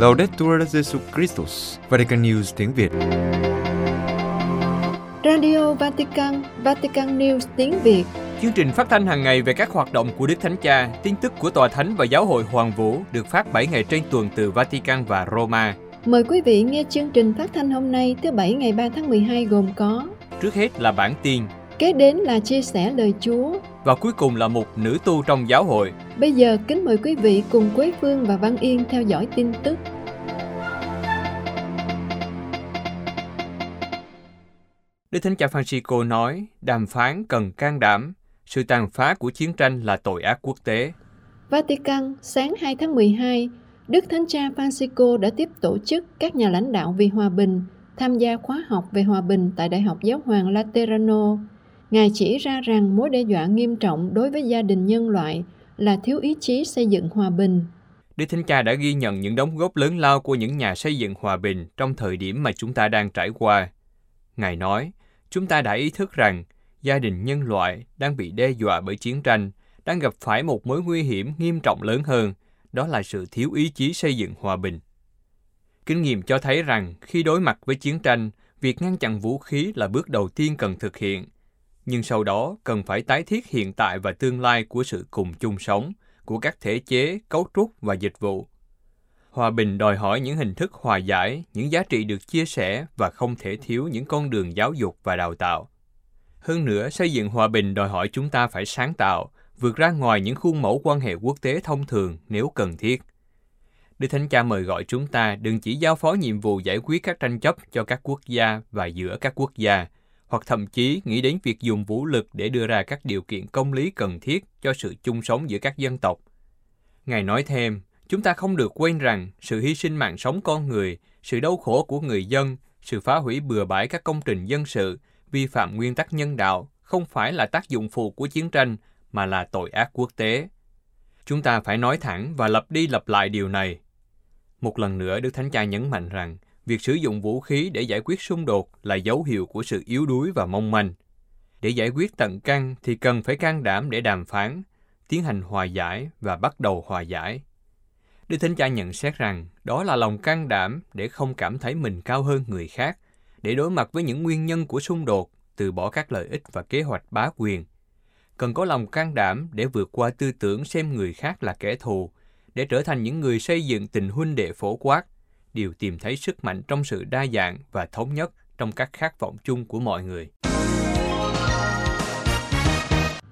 Laudetur Jesu Christus, Vatican News tiếng Việt. Radio Vatican, Vatican News tiếng Việt. Chương trình phát thanh hàng ngày về các hoạt động của Đức Thánh Cha, tin tức của Tòa Thánh và Giáo hội Hoàng Vũ được phát 7 ngày trên tuần từ Vatican và Roma. Mời quý vị nghe chương trình phát thanh hôm nay thứ Bảy ngày 3 tháng 12 gồm có Trước hết là bản tin, Kế đến là chia sẻ lời Chúa. và cuối cùng là một nữ tu trong giáo hội. Bây giờ kính mời quý vị cùng Quế Phương và Văn Yên theo dõi tin tức. Đức Thánh Cha Francisco nói, đàm phán cần can đảm, sự tàn phá của chiến tranh là tội ác quốc tế. Vatican, sáng 2 tháng 12, Đức Thánh Cha Francisco đã tiếp tổ chức các nhà lãnh đạo vì hòa bình tham gia khóa học về hòa bình tại Đại học Giáo hoàng Laterano. Ngài chỉ ra rằng mối đe dọa nghiêm trọng đối với gia đình nhân loại là thiếu ý chí xây dựng hòa bình. Đức Thánh Cha đã ghi nhận những đóng góp lớn lao của những nhà xây dựng hòa bình trong thời điểm mà chúng ta đang trải qua. Ngài nói, chúng ta đã ý thức rằng gia đình nhân loại đang bị đe dọa bởi chiến tranh, đang gặp phải một mối nguy hiểm nghiêm trọng lớn hơn, đó là sự thiếu ý chí xây dựng hòa bình. Kinh nghiệm cho thấy rằng khi đối mặt với chiến tranh, việc ngăn chặn vũ khí là bước đầu tiên cần thực hiện, nhưng sau đó cần phải tái thiết hiện tại và tương lai của sự cùng chung sống, của các thể chế, cấu trúc và dịch vụ. Hòa bình đòi hỏi những hình thức hòa giải, những giá trị được chia sẻ và không thể thiếu những con đường giáo dục và đào tạo. Hơn nữa, xây dựng hòa bình đòi hỏi chúng ta phải sáng tạo, vượt ra ngoài những khuôn mẫu quan hệ quốc tế thông thường nếu cần thiết. Đức Thánh Cha mời gọi chúng ta đừng chỉ giao phó nhiệm vụ giải quyết các tranh chấp cho các quốc gia và giữa các quốc gia, hoặc thậm chí nghĩ đến việc dùng vũ lực để đưa ra các điều kiện công lý cần thiết cho sự chung sống giữa các dân tộc. Ngài nói thêm, chúng ta không được quên rằng sự hy sinh mạng sống con người, sự đau khổ của người dân, sự phá hủy bừa bãi các công trình dân sự, vi phạm nguyên tắc nhân đạo không phải là tác dụng phụ của chiến tranh mà là tội ác quốc tế. Chúng ta phải nói thẳng và lặp đi lặp lại điều này. Một lần nữa, Đức Thánh Cha nhấn mạnh rằng việc sử dụng vũ khí để giải quyết xung đột là dấu hiệu của sự yếu đuối và mong manh. Để giải quyết tận căn thì cần phải can đảm để đàm phán, tiến hành hòa giải và bắt đầu hòa giải. Đức Thánh Cha nhận xét rằng đó là lòng can đảm để không cảm thấy mình cao hơn người khác, để đối mặt với những nguyên nhân của xung đột, từ bỏ các lợi ích và kế hoạch bá quyền. Cần có lòng can đảm để vượt qua tư tưởng xem người khác là kẻ thù, để trở thành những người xây dựng tình huynh đệ phổ quát, đều tìm thấy sức mạnh trong sự đa dạng và thống nhất trong các khát vọng chung của mọi người.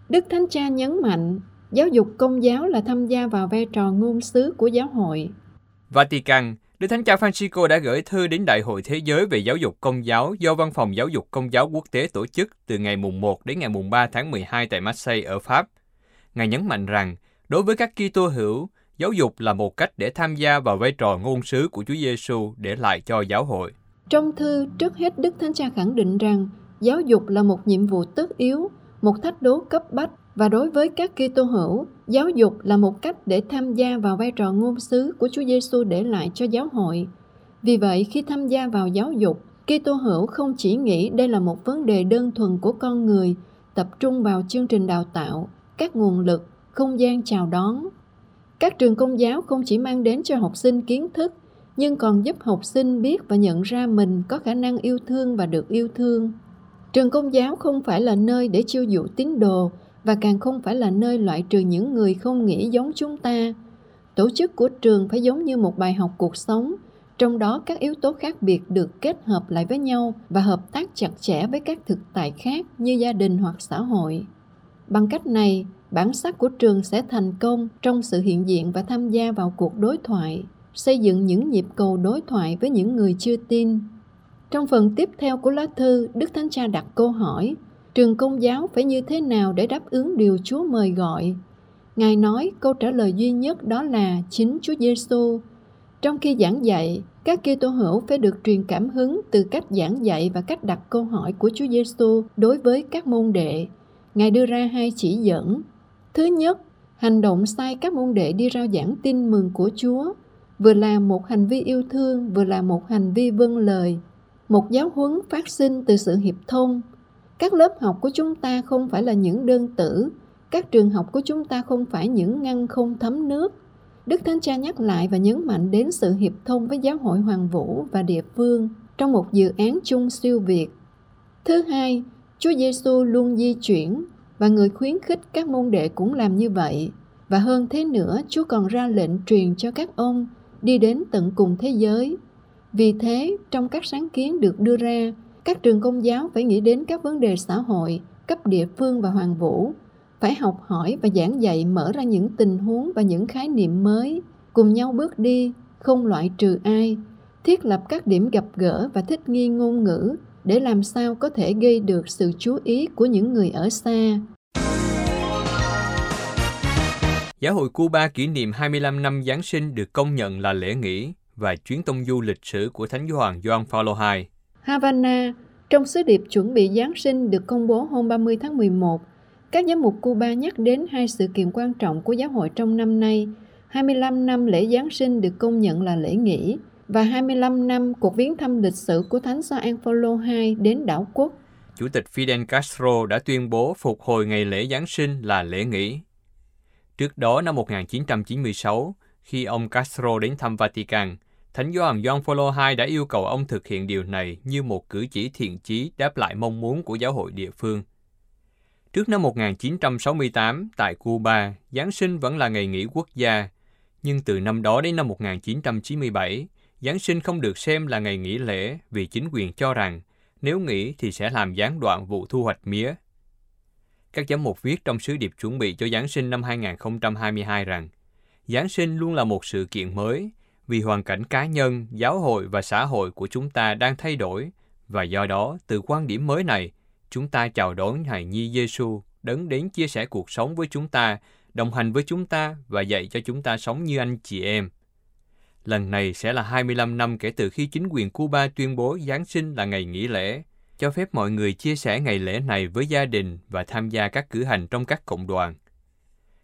Đức Thánh Cha nhấn mạnh, giáo dục công giáo là tham gia vào vai trò ngôn sứ của giáo hội. Vatican, Đức Thánh Cha Francisco đã gửi thư đến Đại hội Thế giới về giáo dục công giáo do Văn phòng Giáo dục Công giáo Quốc tế tổ chức từ ngày mùng 1 đến ngày mùng 3 tháng 12 tại Marseille ở Pháp. Ngài nhấn mạnh rằng, đối với các Kitô hữu, giáo dục là một cách để tham gia vào vai trò ngôn sứ của Chúa Giêsu để lại cho giáo hội. Trong thư, trước hết Đức Thánh Cha khẳng định rằng giáo dục là một nhiệm vụ tất yếu, một thách đố cấp bách và đối với các Kitô hữu, giáo dục là một cách để tham gia vào vai trò ngôn sứ của Chúa Giêsu để lại cho giáo hội. Vì vậy, khi tham gia vào giáo dục, Kitô hữu không chỉ nghĩ đây là một vấn đề đơn thuần của con người, tập trung vào chương trình đào tạo, các nguồn lực, không gian chào đón. Các trường công giáo không chỉ mang đến cho học sinh kiến thức, nhưng còn giúp học sinh biết và nhận ra mình có khả năng yêu thương và được yêu thương. Trường công giáo không phải là nơi để chiêu dụ tín đồ và càng không phải là nơi loại trừ những người không nghĩ giống chúng ta. Tổ chức của trường phải giống như một bài học cuộc sống, trong đó các yếu tố khác biệt được kết hợp lại với nhau và hợp tác chặt chẽ với các thực tại khác như gia đình hoặc xã hội. Bằng cách này, bản sắc của trường sẽ thành công trong sự hiện diện và tham gia vào cuộc đối thoại, xây dựng những nhịp cầu đối thoại với những người chưa tin. Trong phần tiếp theo của lá thư, Đức Thánh Cha đặt câu hỏi, trường công giáo phải như thế nào để đáp ứng điều Chúa mời gọi? Ngài nói câu trả lời duy nhất đó là chính Chúa Giêsu. Trong khi giảng dạy, các Kitô hữu phải được truyền cảm hứng từ cách giảng dạy và cách đặt câu hỏi của Chúa Giêsu đối với các môn đệ. Ngài đưa ra hai chỉ dẫn. Thứ nhất, hành động sai các môn đệ đi rao giảng tin mừng của Chúa, vừa là một hành vi yêu thương, vừa là một hành vi vâng lời. Một giáo huấn phát sinh từ sự hiệp thông. Các lớp học của chúng ta không phải là những đơn tử, các trường học của chúng ta không phải những ngăn không thấm nước. Đức Thánh Cha nhắc lại và nhấn mạnh đến sự hiệp thông với giáo hội Hoàng Vũ và địa phương trong một dự án chung siêu việt. Thứ hai, Chúa Giêsu luôn di chuyển và người khuyến khích các môn đệ cũng làm như vậy. Và hơn thế nữa, Chúa còn ra lệnh truyền cho các ông đi đến tận cùng thế giới. Vì thế, trong các sáng kiến được đưa ra, các trường công giáo phải nghĩ đến các vấn đề xã hội, cấp địa phương và hoàng vũ, phải học hỏi và giảng dạy mở ra những tình huống và những khái niệm mới, cùng nhau bước đi, không loại trừ ai, thiết lập các điểm gặp gỡ và thích nghi ngôn ngữ để làm sao có thể gây được sự chú ý của những người ở xa. Giáo hội Cuba kỷ niệm 25 năm Giáng sinh được công nhận là lễ nghỉ và chuyến tông du lịch sử của Thánh Gioan Gioan Phaolô II. Havana, trong sứ điệp chuẩn bị Giáng sinh được công bố hôm 30 tháng 11, các giám mục Cuba nhắc đến hai sự kiện quan trọng của giáo hội trong năm nay. 25 năm lễ Giáng sinh được công nhận là lễ nghỉ và 25 năm cuộc viếng thăm lịch sử của Thánh Gioan Phaolô II đến đảo quốc. Chủ tịch Fidel Castro đã tuyên bố phục hồi ngày lễ Giáng sinh là lễ nghỉ. Trước đó năm 1996, khi ông Castro đến thăm Vatican, Thánh Gioan John Paul II đã yêu cầu ông thực hiện điều này như một cử chỉ thiện chí đáp lại mong muốn của giáo hội địa phương. Trước năm 1968, tại Cuba, Giáng sinh vẫn là ngày nghỉ quốc gia, nhưng từ năm đó đến năm 1997, Giáng sinh không được xem là ngày nghỉ lễ vì chính quyền cho rằng nếu nghỉ thì sẽ làm gián đoạn vụ thu hoạch mía. Các giám mục viết trong sứ điệp chuẩn bị cho Giáng sinh năm 2022 rằng Giáng sinh luôn là một sự kiện mới vì hoàn cảnh cá nhân, giáo hội và xã hội của chúng ta đang thay đổi và do đó từ quan điểm mới này, chúng ta chào đón hài nhi Giêsu đấng đến chia sẻ cuộc sống với chúng ta, đồng hành với chúng ta và dạy cho chúng ta sống như anh chị em. Lần này sẽ là 25 năm kể từ khi chính quyền Cuba tuyên bố Giáng sinh là ngày nghỉ lễ, cho phép mọi người chia sẻ ngày lễ này với gia đình và tham gia các cử hành trong các cộng đoàn.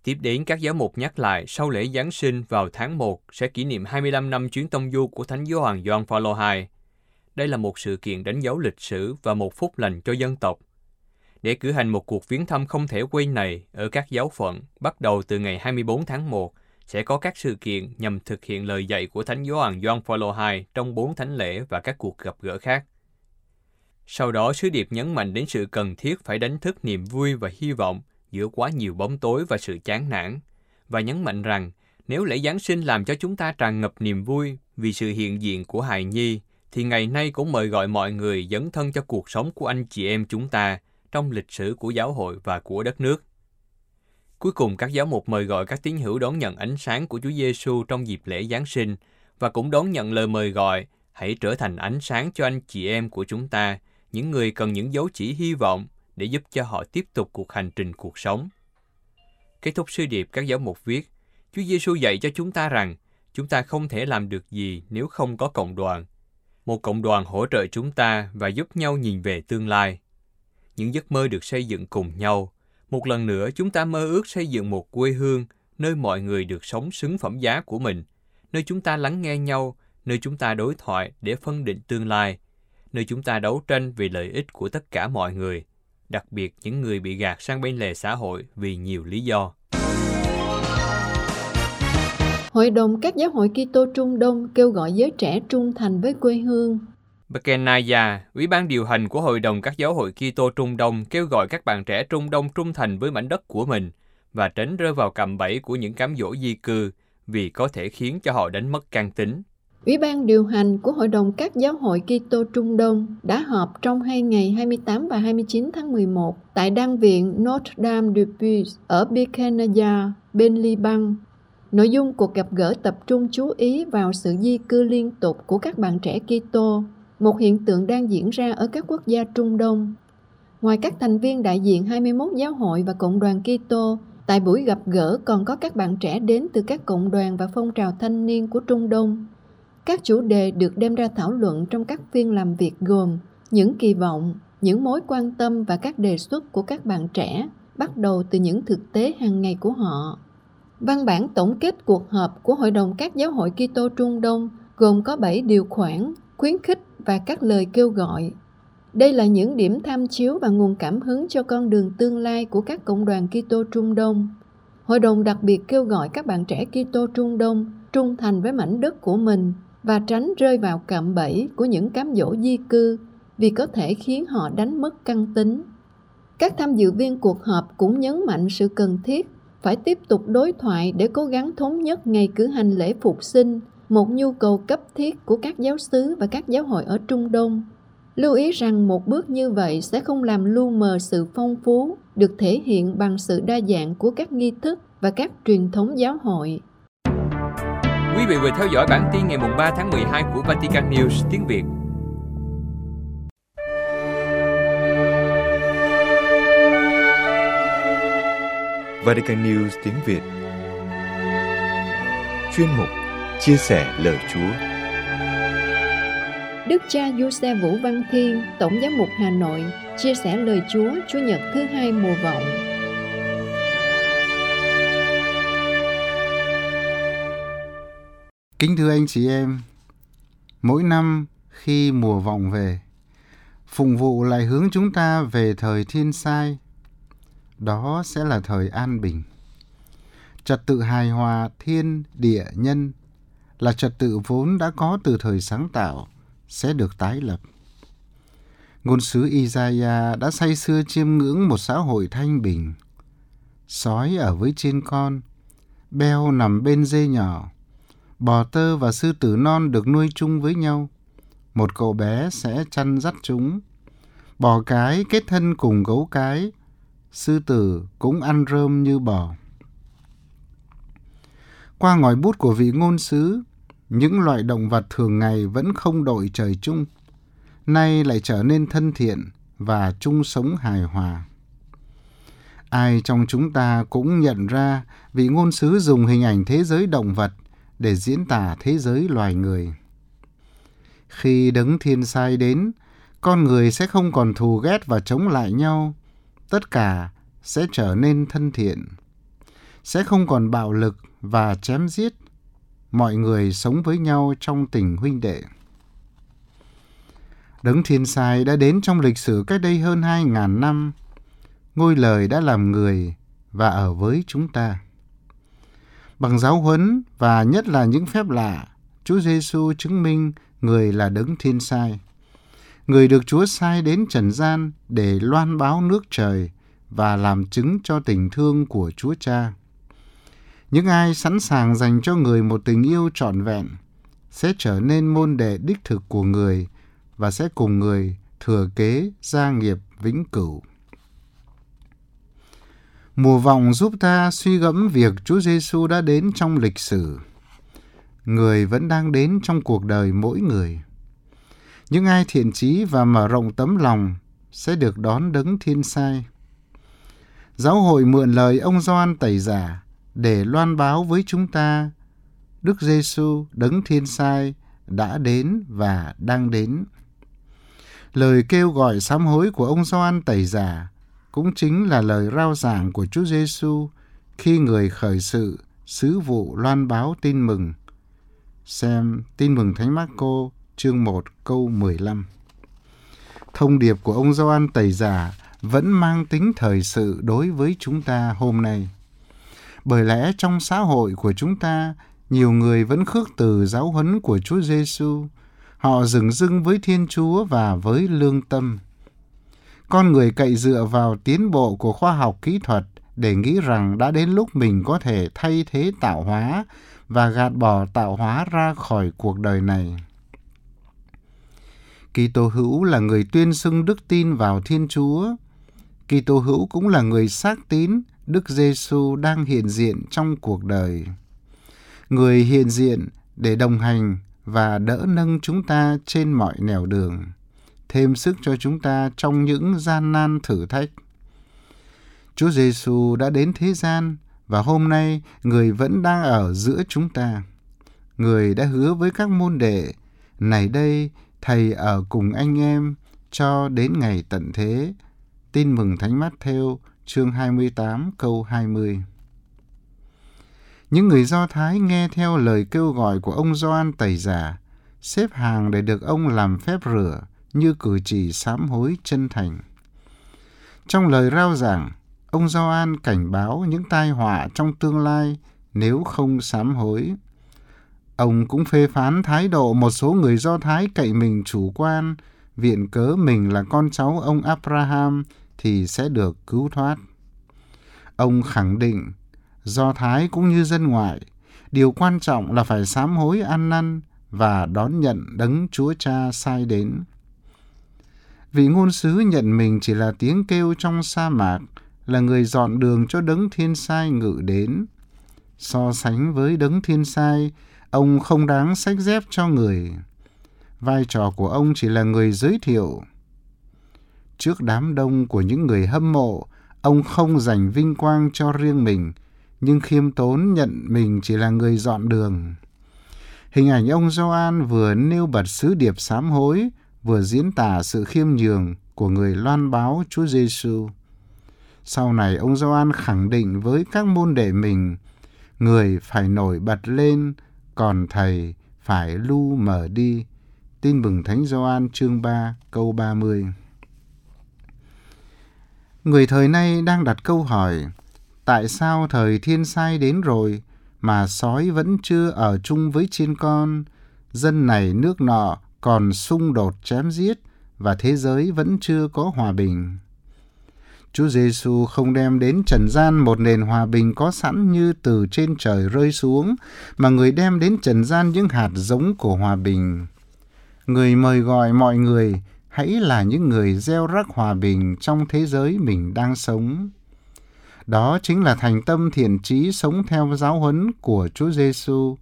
Tiếp đến, các giáo mục nhắc lại sau lễ Giáng sinh vào tháng 1 sẽ kỷ niệm 25 năm chuyến tông du của Thánh Gioan Gioan Phaolô II. Đây là một sự kiện đánh dấu lịch sử và một phúc lành cho dân tộc. Để cử hành một cuộc viếng thăm không thể quên này ở các giáo phận, bắt đầu từ ngày 24 tháng 1, sẽ có các sự kiện nhằm thực hiện lời dạy của Thánh Gioan Gioan Phaolô II trong bốn thánh lễ và các cuộc gặp gỡ khác. Sau đó, sứ điệp nhấn mạnh đến sự cần thiết phải đánh thức niềm vui và hy vọng giữa quá nhiều bóng tối và sự chán nản, và nhấn mạnh rằng nếu lễ Giáng sinh làm cho chúng ta tràn ngập niềm vui vì sự hiện diện của hài nhi, thì ngày nay cũng mời gọi mọi người dấn thân cho cuộc sống của anh chị em chúng ta trong lịch sử của giáo hội và của đất nước. Cuối cùng, các giáo mục mời gọi các tín hữu đón nhận ánh sáng của Chúa Giêsu trong dịp lễ Giáng sinh và cũng đón nhận lời mời gọi hãy trở thành ánh sáng cho anh chị em của chúng ta, những người cần những dấu chỉ hy vọng để giúp cho họ tiếp tục cuộc hành trình cuộc sống. Kết thúc sư điệp các giáo mục viết, Chúa Giêsu dạy cho chúng ta rằng chúng ta không thể làm được gì nếu không có cộng đoàn. Một cộng đoàn hỗ trợ chúng ta và giúp nhau nhìn về tương lai. Những giấc mơ được xây dựng cùng nhau. Một lần nữa chúng ta mơ ước xây dựng một quê hương nơi mọi người được sống xứng phẩm giá của mình, nơi chúng ta lắng nghe nhau, nơi chúng ta đối thoại để phân định tương lai, nơi chúng ta đấu tranh vì lợi ích của tất cả mọi người, đặc biệt những người bị gạt sang bên lề xã hội vì nhiều lý do. Hội đồng các giáo hội Kitô Trung Đông kêu gọi giới trẻ trung thành với quê hương. Bekenaya, Ủy ban điều hành của Hội đồng các giáo hội Kitô Trung Đông kêu gọi các bạn trẻ Trung Đông trung thành với mảnh đất của mình và tránh rơi vào cạm bẫy của những cám dỗ di cư vì có thể khiến cho họ đánh mất can tính. Ủy ban điều hành của Hội đồng các giáo hội Kitô Trung Đông đã họp trong hai ngày 28 và 29 tháng 11 tại đan viện Notre Dame du Puy ở Birkenaya, bên Liban. Nội dung cuộc gặp gỡ tập trung chú ý vào sự di cư liên tục của các bạn trẻ Kitô, một hiện tượng đang diễn ra ở các quốc gia Trung Đông. Ngoài các thành viên đại diện 21 giáo hội và cộng đoàn Kitô, tại buổi gặp gỡ còn có các bạn trẻ đến từ các cộng đoàn và phong trào thanh niên của Trung Đông các chủ đề được đem ra thảo luận trong các phiên làm việc gồm những kỳ vọng, những mối quan tâm và các đề xuất của các bạn trẻ, bắt đầu từ những thực tế hàng ngày của họ. Văn bản tổng kết cuộc họp của Hội đồng các giáo hội Kitô Trung Đông gồm có 7 điều khoản, khuyến khích và các lời kêu gọi. Đây là những điểm tham chiếu và nguồn cảm hứng cho con đường tương lai của các cộng đoàn Kitô Trung Đông. Hội đồng đặc biệt kêu gọi các bạn trẻ Kitô Trung Đông trung thành với mảnh đất của mình và tránh rơi vào cạm bẫy của những cám dỗ di cư vì có thể khiến họ đánh mất căn tính. Các tham dự viên cuộc họp cũng nhấn mạnh sự cần thiết phải tiếp tục đối thoại để cố gắng thống nhất ngày cử hành lễ phục sinh, một nhu cầu cấp thiết của các giáo xứ và các giáo hội ở Trung Đông. Lưu ý rằng một bước như vậy sẽ không làm lu mờ sự phong phú được thể hiện bằng sự đa dạng của các nghi thức và các truyền thống giáo hội. Quý vị vừa theo dõi bản tin ngày 3 tháng 12 của Vatican News tiếng Việt. Vatican News tiếng Việt Chuyên mục Chia sẻ lời Chúa Đức cha Giuse Vũ Văn Thiên, Tổng giám mục Hà Nội, chia sẻ lời Chúa Chúa Nhật thứ hai mùa vọng. Kính thưa anh chị em, mỗi năm khi mùa vọng về, phụng vụ lại hướng chúng ta về thời thiên sai, đó sẽ là thời an bình. Trật tự hài hòa thiên địa nhân là trật tự vốn đã có từ thời sáng tạo sẽ được tái lập. Ngôn sứ Isaiah đã say xưa chiêm ngưỡng một xã hội thanh bình. Sói ở với trên con, beo nằm bên dê nhỏ, bò tơ và sư tử non được nuôi chung với nhau. Một cậu bé sẽ chăn dắt chúng. Bò cái kết thân cùng gấu cái, sư tử cũng ăn rơm như bò. Qua ngòi bút của vị ngôn sứ, những loại động vật thường ngày vẫn không đội trời chung, nay lại trở nên thân thiện và chung sống hài hòa. Ai trong chúng ta cũng nhận ra vị ngôn sứ dùng hình ảnh thế giới động vật để diễn tả thế giới loài người. Khi đấng thiên sai đến, con người sẽ không còn thù ghét và chống lại nhau, tất cả sẽ trở nên thân thiện. Sẽ không còn bạo lực và chém giết. Mọi người sống với nhau trong tình huynh đệ. Đấng thiên sai đã đến trong lịch sử cách đây hơn 2.000 năm. Ngôi lời đã làm người và ở với chúng ta. Bằng giáo huấn và nhất là những phép lạ, Chúa Giêsu chứng minh người là đấng thiên sai. Người được Chúa sai đến trần gian để loan báo nước trời và làm chứng cho tình thương của Chúa Cha. Những ai sẵn sàng dành cho người một tình yêu trọn vẹn sẽ trở nên môn đệ đích thực của người và sẽ cùng người thừa kế gia nghiệp vĩnh cửu. Mùa vọng giúp ta suy gẫm việc Chúa Giêsu đã đến trong lịch sử. Người vẫn đang đến trong cuộc đời mỗi người. Những ai thiện trí và mở rộng tấm lòng sẽ được đón đấng thiên sai. Giáo hội mượn lời ông Gioan tẩy giả để loan báo với chúng ta, Đức Giêsu đấng thiên sai, đã đến và đang đến. Lời kêu gọi sám hối của ông Gioan tẩy giả cũng chính là lời rao giảng của Chúa Giêsu khi người khởi sự sứ vụ loan báo tin mừng. Xem Tin mừng Thánh Marco chương 1 câu 15. Thông điệp của ông Gioan tẩy giả vẫn mang tính thời sự đối với chúng ta hôm nay. Bởi lẽ trong xã hội của chúng ta, nhiều người vẫn khước từ giáo huấn của Chúa Giêsu. Họ dừng dưng với Thiên Chúa và với lương tâm. Con người cậy dựa vào tiến bộ của khoa học kỹ thuật để nghĩ rằng đã đến lúc mình có thể thay thế tạo hóa và gạt bỏ tạo hóa ra khỏi cuộc đời này. Kitô hữu là người tuyên xưng đức tin vào Thiên Chúa. Kitô hữu cũng là người xác tín Đức Giêsu đang hiện diện trong cuộc đời. Người hiện diện để đồng hành và đỡ nâng chúng ta trên mọi nẻo đường, thêm sức cho chúng ta trong những gian nan thử thách. Chúa Giêsu đã đến thế gian và hôm nay người vẫn đang ở giữa chúng ta. Người đã hứa với các môn đệ, này đây thầy ở cùng anh em cho đến ngày tận thế. Tin mừng Thánh Mát theo chương 28 câu 20. Những người Do Thái nghe theo lời kêu gọi của ông Gioan tẩy giả, xếp hàng để được ông làm phép rửa như cử chỉ sám hối chân thành. Trong lời rao giảng, ông Gioan cảnh báo những tai họa trong tương lai nếu không sám hối. Ông cũng phê phán thái độ một số người Do Thái cậy mình chủ quan, viện cớ mình là con cháu ông Abraham thì sẽ được cứu thoát. Ông khẳng định, Do Thái cũng như dân ngoại, điều quan trọng là phải sám hối ăn năn và đón nhận đấng Chúa Cha sai đến. Vị ngôn sứ nhận mình chỉ là tiếng kêu trong sa mạc, là người dọn đường cho đấng thiên sai ngự đến. So sánh với đấng thiên sai, ông không đáng sách dép cho người. Vai trò của ông chỉ là người giới thiệu. Trước đám đông của những người hâm mộ, ông không dành vinh quang cho riêng mình, nhưng khiêm tốn nhận mình chỉ là người dọn đường. Hình ảnh ông Gioan vừa nêu bật sứ điệp sám hối, vừa diễn tả sự khiêm nhường của người loan báo Chúa Giêsu. Sau này ông Gioan khẳng định với các môn đệ mình, người phải nổi bật lên, còn thầy phải lu mở đi. Tin mừng Thánh Gioan chương 3 câu 30. Người thời nay đang đặt câu hỏi, tại sao thời thiên sai đến rồi mà sói vẫn chưa ở chung với chiên con, dân này nước nọ còn xung đột chém giết và thế giới vẫn chưa có hòa bình. Chúa Giêsu không đem đến trần gian một nền hòa bình có sẵn như từ trên trời rơi xuống, mà người đem đến trần gian những hạt giống của hòa bình. Người mời gọi mọi người hãy là những người gieo rắc hòa bình trong thế giới mình đang sống. Đó chính là thành tâm thiện trí sống theo giáo huấn của Chúa Giêsu.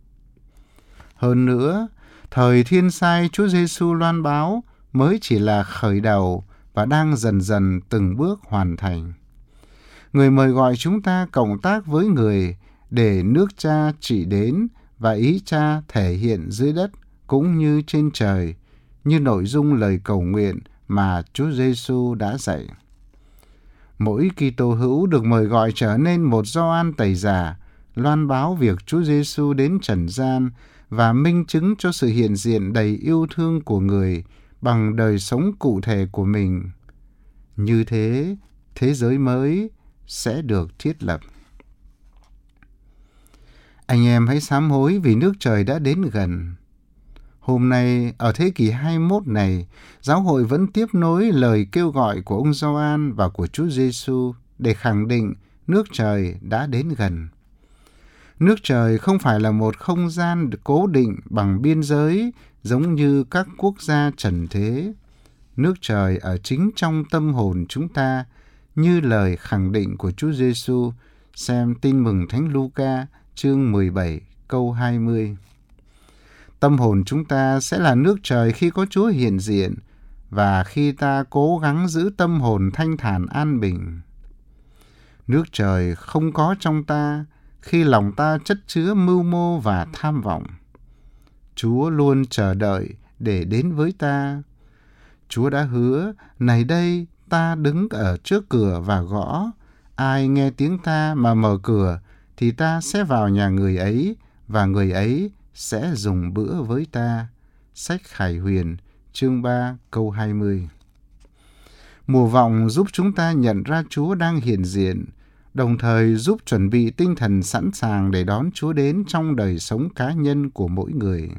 Hơn nữa, thời thiên sai Chúa Giêsu loan báo mới chỉ là khởi đầu và đang dần dần từng bước hoàn thành. Người mời gọi chúng ta cộng tác với người để nước cha chỉ đến và ý cha thể hiện dưới đất cũng như trên trời, như nội dung lời cầu nguyện mà Chúa Giêsu đã dạy. Mỗi Kitô hữu được mời gọi trở nên một Gioan tẩy giả, loan báo việc Chúa Giêsu đến trần gian và minh chứng cho sự hiện diện đầy yêu thương của người bằng đời sống cụ thể của mình. Như thế, thế giới mới sẽ được thiết lập. Anh em hãy sám hối vì nước trời đã đến gần. Hôm nay, ở thế kỷ 21 này, giáo hội vẫn tiếp nối lời kêu gọi của ông Gioan và của Chúa Giêsu để khẳng định nước trời đã đến gần. Nước trời không phải là một không gian cố định bằng biên giới giống như các quốc gia trần thế. Nước trời ở chính trong tâm hồn chúng ta, như lời khẳng định của Chúa Giêsu. Xem tin mừng Thánh Luca chương 17 câu 20. Tâm hồn chúng ta sẽ là nước trời khi có Chúa hiện diện và khi ta cố gắng giữ tâm hồn thanh thản an bình. Nước trời không có trong ta khi lòng ta chất chứa mưu mô và tham vọng. Chúa luôn chờ đợi để đến với ta. Chúa đã hứa, này đây ta đứng ở trước cửa và gõ. Ai nghe tiếng ta mà mở cửa thì ta sẽ vào nhà người ấy và người ấy sẽ dùng bữa với ta. Sách Khải Huyền, chương 3, câu 20 Mùa vọng giúp chúng ta nhận ra Chúa đang hiện diện, đồng thời giúp chuẩn bị tinh thần sẵn sàng để đón Chúa đến trong đời sống cá nhân của mỗi người.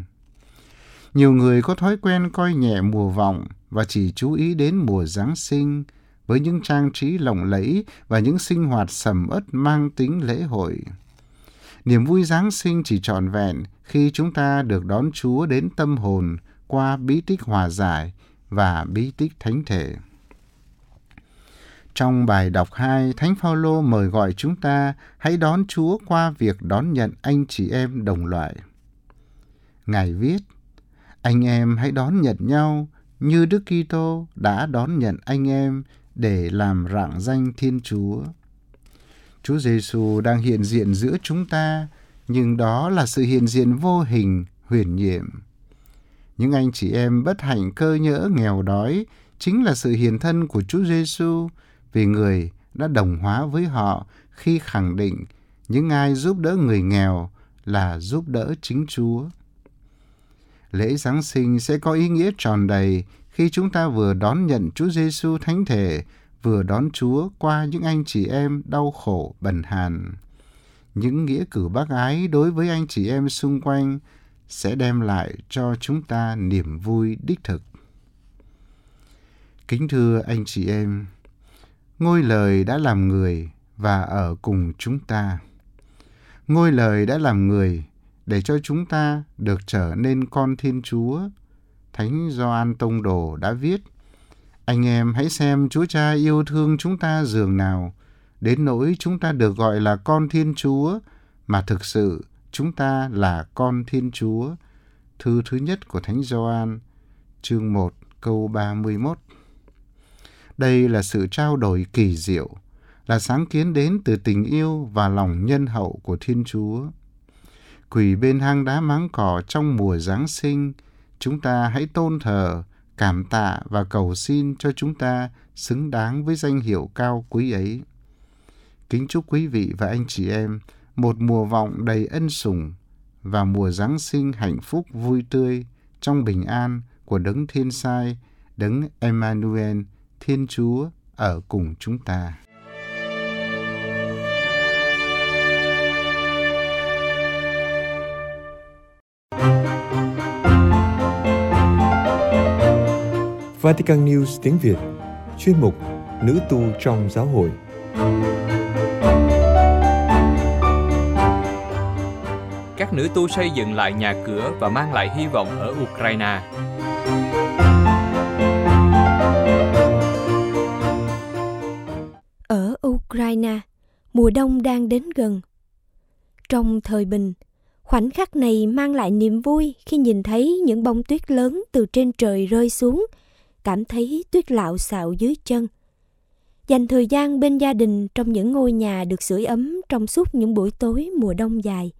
Nhiều người có thói quen coi nhẹ mùa vọng và chỉ chú ý đến mùa Giáng sinh với những trang trí lộng lẫy và những sinh hoạt sầm uất mang tính lễ hội. Niềm vui Giáng sinh chỉ trọn vẹn khi chúng ta được đón Chúa đến tâm hồn qua bí tích hòa giải và bí tích thánh thể. Trong bài đọc 2, Thánh Phaolô mời gọi chúng ta hãy đón Chúa qua việc đón nhận anh chị em đồng loại. Ngài viết: Anh em hãy đón nhận nhau như Đức Kitô đã đón nhận anh em để làm rạng danh Thiên Chúa. Chúa Giêsu đang hiện diện giữa chúng ta, nhưng đó là sự hiện diện vô hình, huyền nhiệm. Những anh chị em bất hạnh cơ nhỡ nghèo đói chính là sự hiện thân của Chúa Giêsu vì người đã đồng hóa với họ khi khẳng định những ai giúp đỡ người nghèo là giúp đỡ chính Chúa. Lễ Giáng sinh sẽ có ý nghĩa tròn đầy khi chúng ta vừa đón nhận Chúa Giêsu thánh thể, vừa đón Chúa qua những anh chị em đau khổ bần hàn. Những nghĩa cử bác ái đối với anh chị em xung quanh sẽ đem lại cho chúng ta niềm vui đích thực. Kính thưa anh chị em, ngôi lời đã làm người và ở cùng chúng ta. Ngôi lời đã làm người để cho chúng ta được trở nên con Thiên Chúa. Thánh Gioan Tông Đồ đã viết, Anh em hãy xem Chúa Cha yêu thương chúng ta dường nào, đến nỗi chúng ta được gọi là con Thiên Chúa, mà thực sự chúng ta là con Thiên Chúa. Thư thứ nhất của Thánh Gioan, chương 1, câu 31. Đây là sự trao đổi kỳ diệu, là sáng kiến đến từ tình yêu và lòng nhân hậu của Thiên Chúa. Quỳ bên hang đá máng cỏ trong mùa Giáng sinh, chúng ta hãy tôn thờ, cảm tạ và cầu xin cho chúng ta xứng đáng với danh hiệu cao quý ấy. Kính chúc quý vị và anh chị em một mùa vọng đầy ân sủng và mùa Giáng sinh hạnh phúc vui tươi trong bình an của đấng thiên sai, đấng Emmanuel, Thiên Chúa ở cùng chúng ta. Vatican News tiếng Việt Chuyên mục Nữ tu trong giáo hội Các nữ tu xây dựng lại nhà cửa và mang lại hy vọng ở Ukraine. Ukraine, mùa đông đang đến gần. Trong thời bình, khoảnh khắc này mang lại niềm vui khi nhìn thấy những bông tuyết lớn từ trên trời rơi xuống – cảm thấy tuyết lạo xạo dưới chân. Dành thời gian bên gia đình trong những ngôi nhà được sưởi ấm trong suốt những buổi tối mùa đông dài.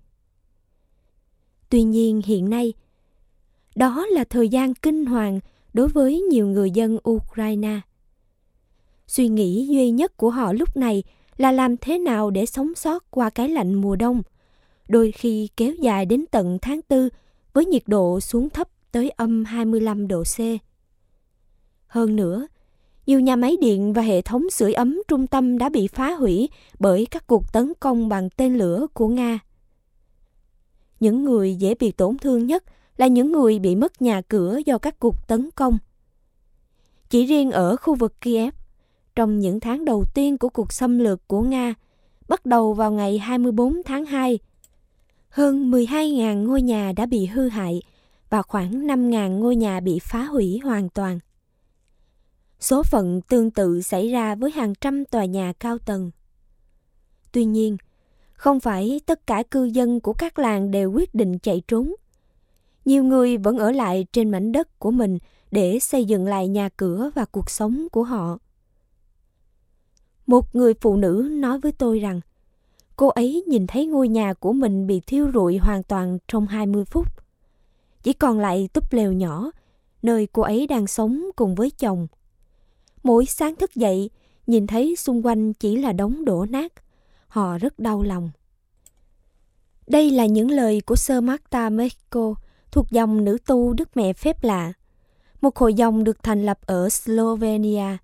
Tuy nhiên hiện nay, đó là thời gian kinh hoàng đối với nhiều người dân Ukraine. Suy nghĩ duy nhất của họ lúc này là làm thế nào để sống sót qua cái lạnh mùa đông, đôi khi kéo dài đến tận tháng tư với nhiệt độ xuống thấp tới âm 25 độ C. Hơn nữa, nhiều nhà máy điện và hệ thống sưởi ấm trung tâm đã bị phá hủy bởi các cuộc tấn công bằng tên lửa của Nga. Những người dễ bị tổn thương nhất là những người bị mất nhà cửa do các cuộc tấn công. Chỉ riêng ở khu vực Kiev, trong những tháng đầu tiên của cuộc xâm lược của Nga, bắt đầu vào ngày 24 tháng 2, hơn 12.000 ngôi nhà đã bị hư hại và khoảng 5.000 ngôi nhà bị phá hủy hoàn toàn. Số phận tương tự xảy ra với hàng trăm tòa nhà cao tầng. Tuy nhiên, không phải tất cả cư dân của các làng đều quyết định chạy trốn. Nhiều người vẫn ở lại trên mảnh đất của mình để xây dựng lại nhà cửa và cuộc sống của họ. Một người phụ nữ nói với tôi rằng, cô ấy nhìn thấy ngôi nhà của mình bị thiêu rụi hoàn toàn trong 20 phút. Chỉ còn lại túp lều nhỏ, nơi cô ấy đang sống cùng với chồng Mỗi sáng thức dậy, nhìn thấy xung quanh chỉ là đống đổ nát. Họ rất đau lòng. Đây là những lời của Sơ Marta Mexico thuộc dòng nữ tu Đức Mẹ Phép Lạ, một hội dòng được thành lập ở Slovenia.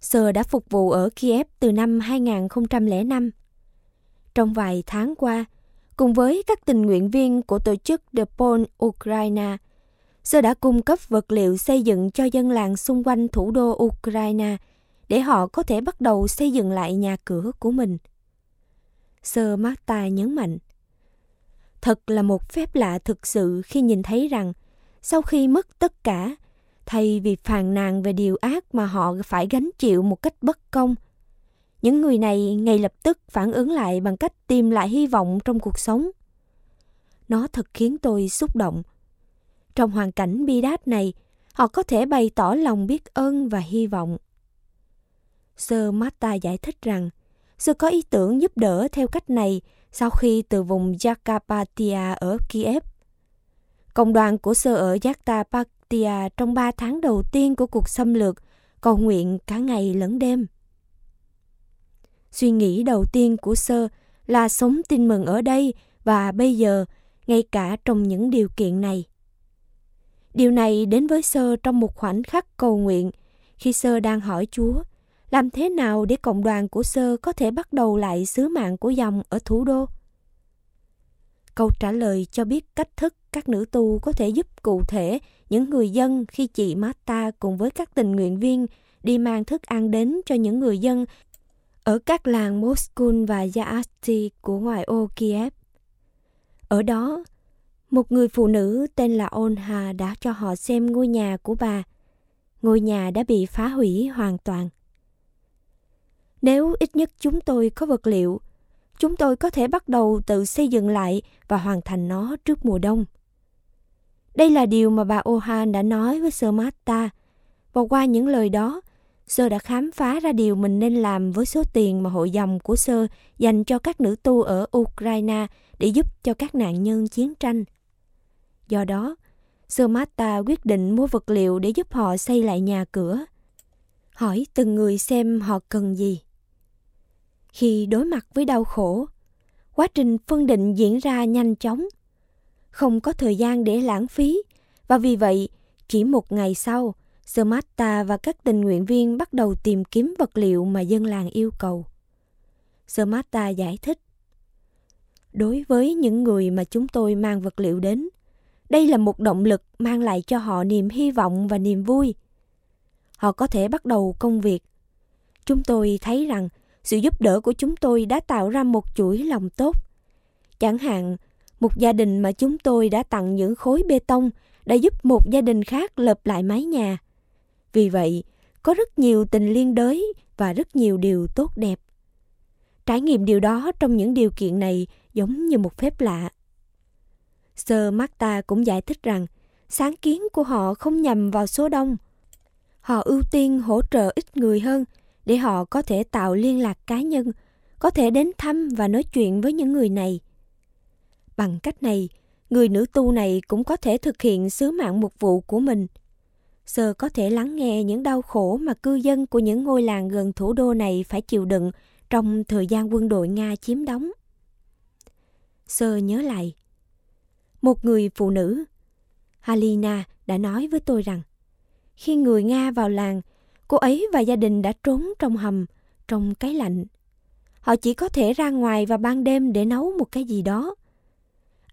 Sơ đã phục vụ ở Kiev từ năm 2005. Trong vài tháng qua, cùng với các tình nguyện viên của tổ chức The Pol Ukraine, Sơ đã cung cấp vật liệu xây dựng cho dân làng xung quanh thủ đô Ukraine để họ có thể bắt đầu xây dựng lại nhà cửa của mình. Sơ Marta nhấn mạnh. Thật là một phép lạ thực sự khi nhìn thấy rằng sau khi mất tất cả, thay vì phàn nàn về điều ác mà họ phải gánh chịu một cách bất công, những người này ngay lập tức phản ứng lại bằng cách tìm lại hy vọng trong cuộc sống. Nó thật khiến tôi xúc động trong hoàn cảnh bi đát này, họ có thể bày tỏ lòng biết ơn và hy vọng. Sơ Mata giải thích rằng, Sơ có ý tưởng giúp đỡ theo cách này sau khi từ vùng Jakarpatia ở Kiev. Cộng đoàn của Sơ ở Tia à, trong 3 tháng đầu tiên của cuộc xâm lược cầu nguyện cả ngày lẫn đêm. Suy nghĩ đầu tiên của Sơ là sống tin mừng ở đây và bây giờ, ngay cả trong những điều kiện này. Điều này đến với Sơ trong một khoảnh khắc cầu nguyện, khi Sơ đang hỏi Chúa, làm thế nào để cộng đoàn của sơ có thể bắt đầu lại sứ mạng của dòng ở thủ đô? Câu trả lời cho biết cách thức các nữ tu có thể giúp cụ thể những người dân khi chị Marta cùng với các tình nguyện viên đi mang thức ăn đến cho những người dân ở các làng Moskun và Yaasti của ngoại ô Kiev. Ở đó, một người phụ nữ tên là Onha đã cho họ xem ngôi nhà của bà. Ngôi nhà đã bị phá hủy hoàn toàn. Nếu ít nhất chúng tôi có vật liệu, chúng tôi có thể bắt đầu tự xây dựng lại và hoàn thành nó trước mùa đông. Đây là điều mà bà Ohan đã nói với Sir Marta, và qua những lời đó, Sơ đã khám phá ra điều mình nên làm với số tiền mà hội dòng của Sơ dành cho các nữ tu ở Ukraine để giúp cho các nạn nhân chiến tranh. Do đó, Sơ Marta quyết định mua vật liệu để giúp họ xây lại nhà cửa. Hỏi từng người xem họ cần gì. Khi đối mặt với đau khổ, quá trình phân định diễn ra nhanh chóng. Không có thời gian để lãng phí và vì vậy chỉ một ngày sau, Smarta và các tình nguyện viên bắt đầu tìm kiếm vật liệu mà dân làng yêu cầu. Smarta giải thích. Đối với những người mà chúng tôi mang vật liệu đến, đây là một động lực mang lại cho họ niềm hy vọng và niềm vui. Họ có thể bắt đầu công việc. Chúng tôi thấy rằng sự giúp đỡ của chúng tôi đã tạo ra một chuỗi lòng tốt. Chẳng hạn, một gia đình mà chúng tôi đã tặng những khối bê tông đã giúp một gia đình khác lợp lại mái nhà. Vì vậy, có rất nhiều tình liên đới và rất nhiều điều tốt đẹp. Trải nghiệm điều đó trong những điều kiện này giống như một phép lạ. Sơ Marta cũng giải thích rằng sáng kiến của họ không nhằm vào số đông. Họ ưu tiên hỗ trợ ít người hơn để họ có thể tạo liên lạc cá nhân, có thể đến thăm và nói chuyện với những người này. Bằng cách này, người nữ tu này cũng có thể thực hiện sứ mạng mục vụ của mình – Sơ có thể lắng nghe những đau khổ mà cư dân của những ngôi làng gần thủ đô này phải chịu đựng trong thời gian quân đội Nga chiếm đóng. Sơ nhớ lại. Một người phụ nữ, Halina, đã nói với tôi rằng khi người Nga vào làng, cô ấy và gia đình đã trốn trong hầm, trong cái lạnh. Họ chỉ có thể ra ngoài vào ban đêm để nấu một cái gì đó.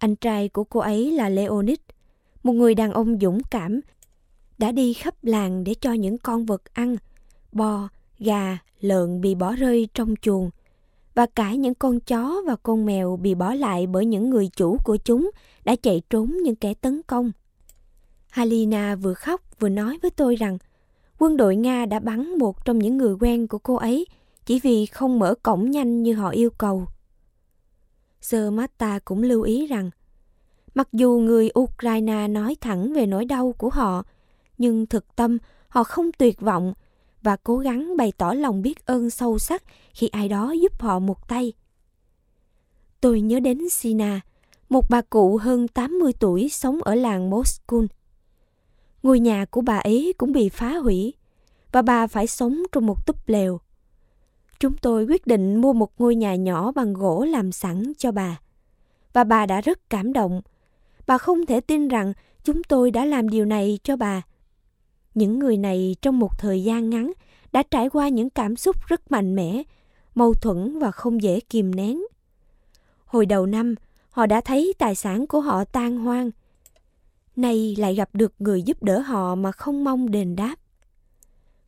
Anh trai của cô ấy là Leonid, một người đàn ông dũng cảm đã đi khắp làng để cho những con vật ăn, bò, gà, lợn bị bỏ rơi trong chuồng và cả những con chó và con mèo bị bỏ lại bởi những người chủ của chúng đã chạy trốn những kẻ tấn công. Halina vừa khóc vừa nói với tôi rằng quân đội Nga đã bắn một trong những người quen của cô ấy chỉ vì không mở cổng nhanh như họ yêu cầu. Sơ Mata cũng lưu ý rằng mặc dù người Ukraine nói thẳng về nỗi đau của họ nhưng thực tâm họ không tuyệt vọng và cố gắng bày tỏ lòng biết ơn sâu sắc khi ai đó giúp họ một tay. Tôi nhớ đến Sina, một bà cụ hơn 80 tuổi sống ở làng Moskun. Ngôi nhà của bà ấy cũng bị phá hủy và bà phải sống trong một túp lều. Chúng tôi quyết định mua một ngôi nhà nhỏ bằng gỗ làm sẵn cho bà. Và bà đã rất cảm động. Bà không thể tin rằng chúng tôi đã làm điều này cho bà những người này trong một thời gian ngắn đã trải qua những cảm xúc rất mạnh mẽ, mâu thuẫn và không dễ kìm nén. Hồi đầu năm, họ đã thấy tài sản của họ tan hoang. Nay lại gặp được người giúp đỡ họ mà không mong đền đáp.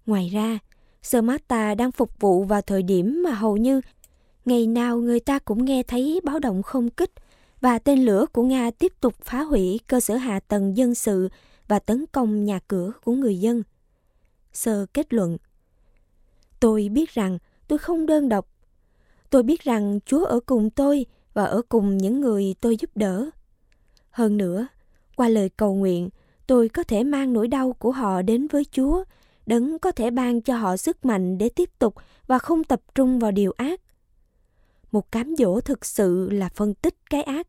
Ngoài ra, Smarta đang phục vụ vào thời điểm mà hầu như ngày nào người ta cũng nghe thấy báo động không kích và tên lửa của Nga tiếp tục phá hủy cơ sở hạ tầng dân sự và tấn công nhà cửa của người dân. Sơ kết luận Tôi biết rằng tôi không đơn độc. Tôi biết rằng Chúa ở cùng tôi và ở cùng những người tôi giúp đỡ. Hơn nữa, qua lời cầu nguyện, tôi có thể mang nỗi đau của họ đến với Chúa, đấng có thể ban cho họ sức mạnh để tiếp tục và không tập trung vào điều ác. Một cám dỗ thực sự là phân tích cái ác,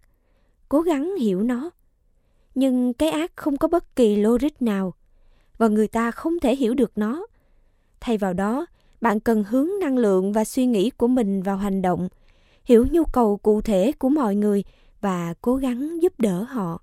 cố gắng hiểu nó. Nhưng cái ác không có bất kỳ logic nào và người ta không thể hiểu được nó. Thay vào đó bạn cần hướng năng lượng và suy nghĩ của mình vào hành động hiểu nhu cầu cụ thể của mọi người và cố gắng giúp đỡ họ.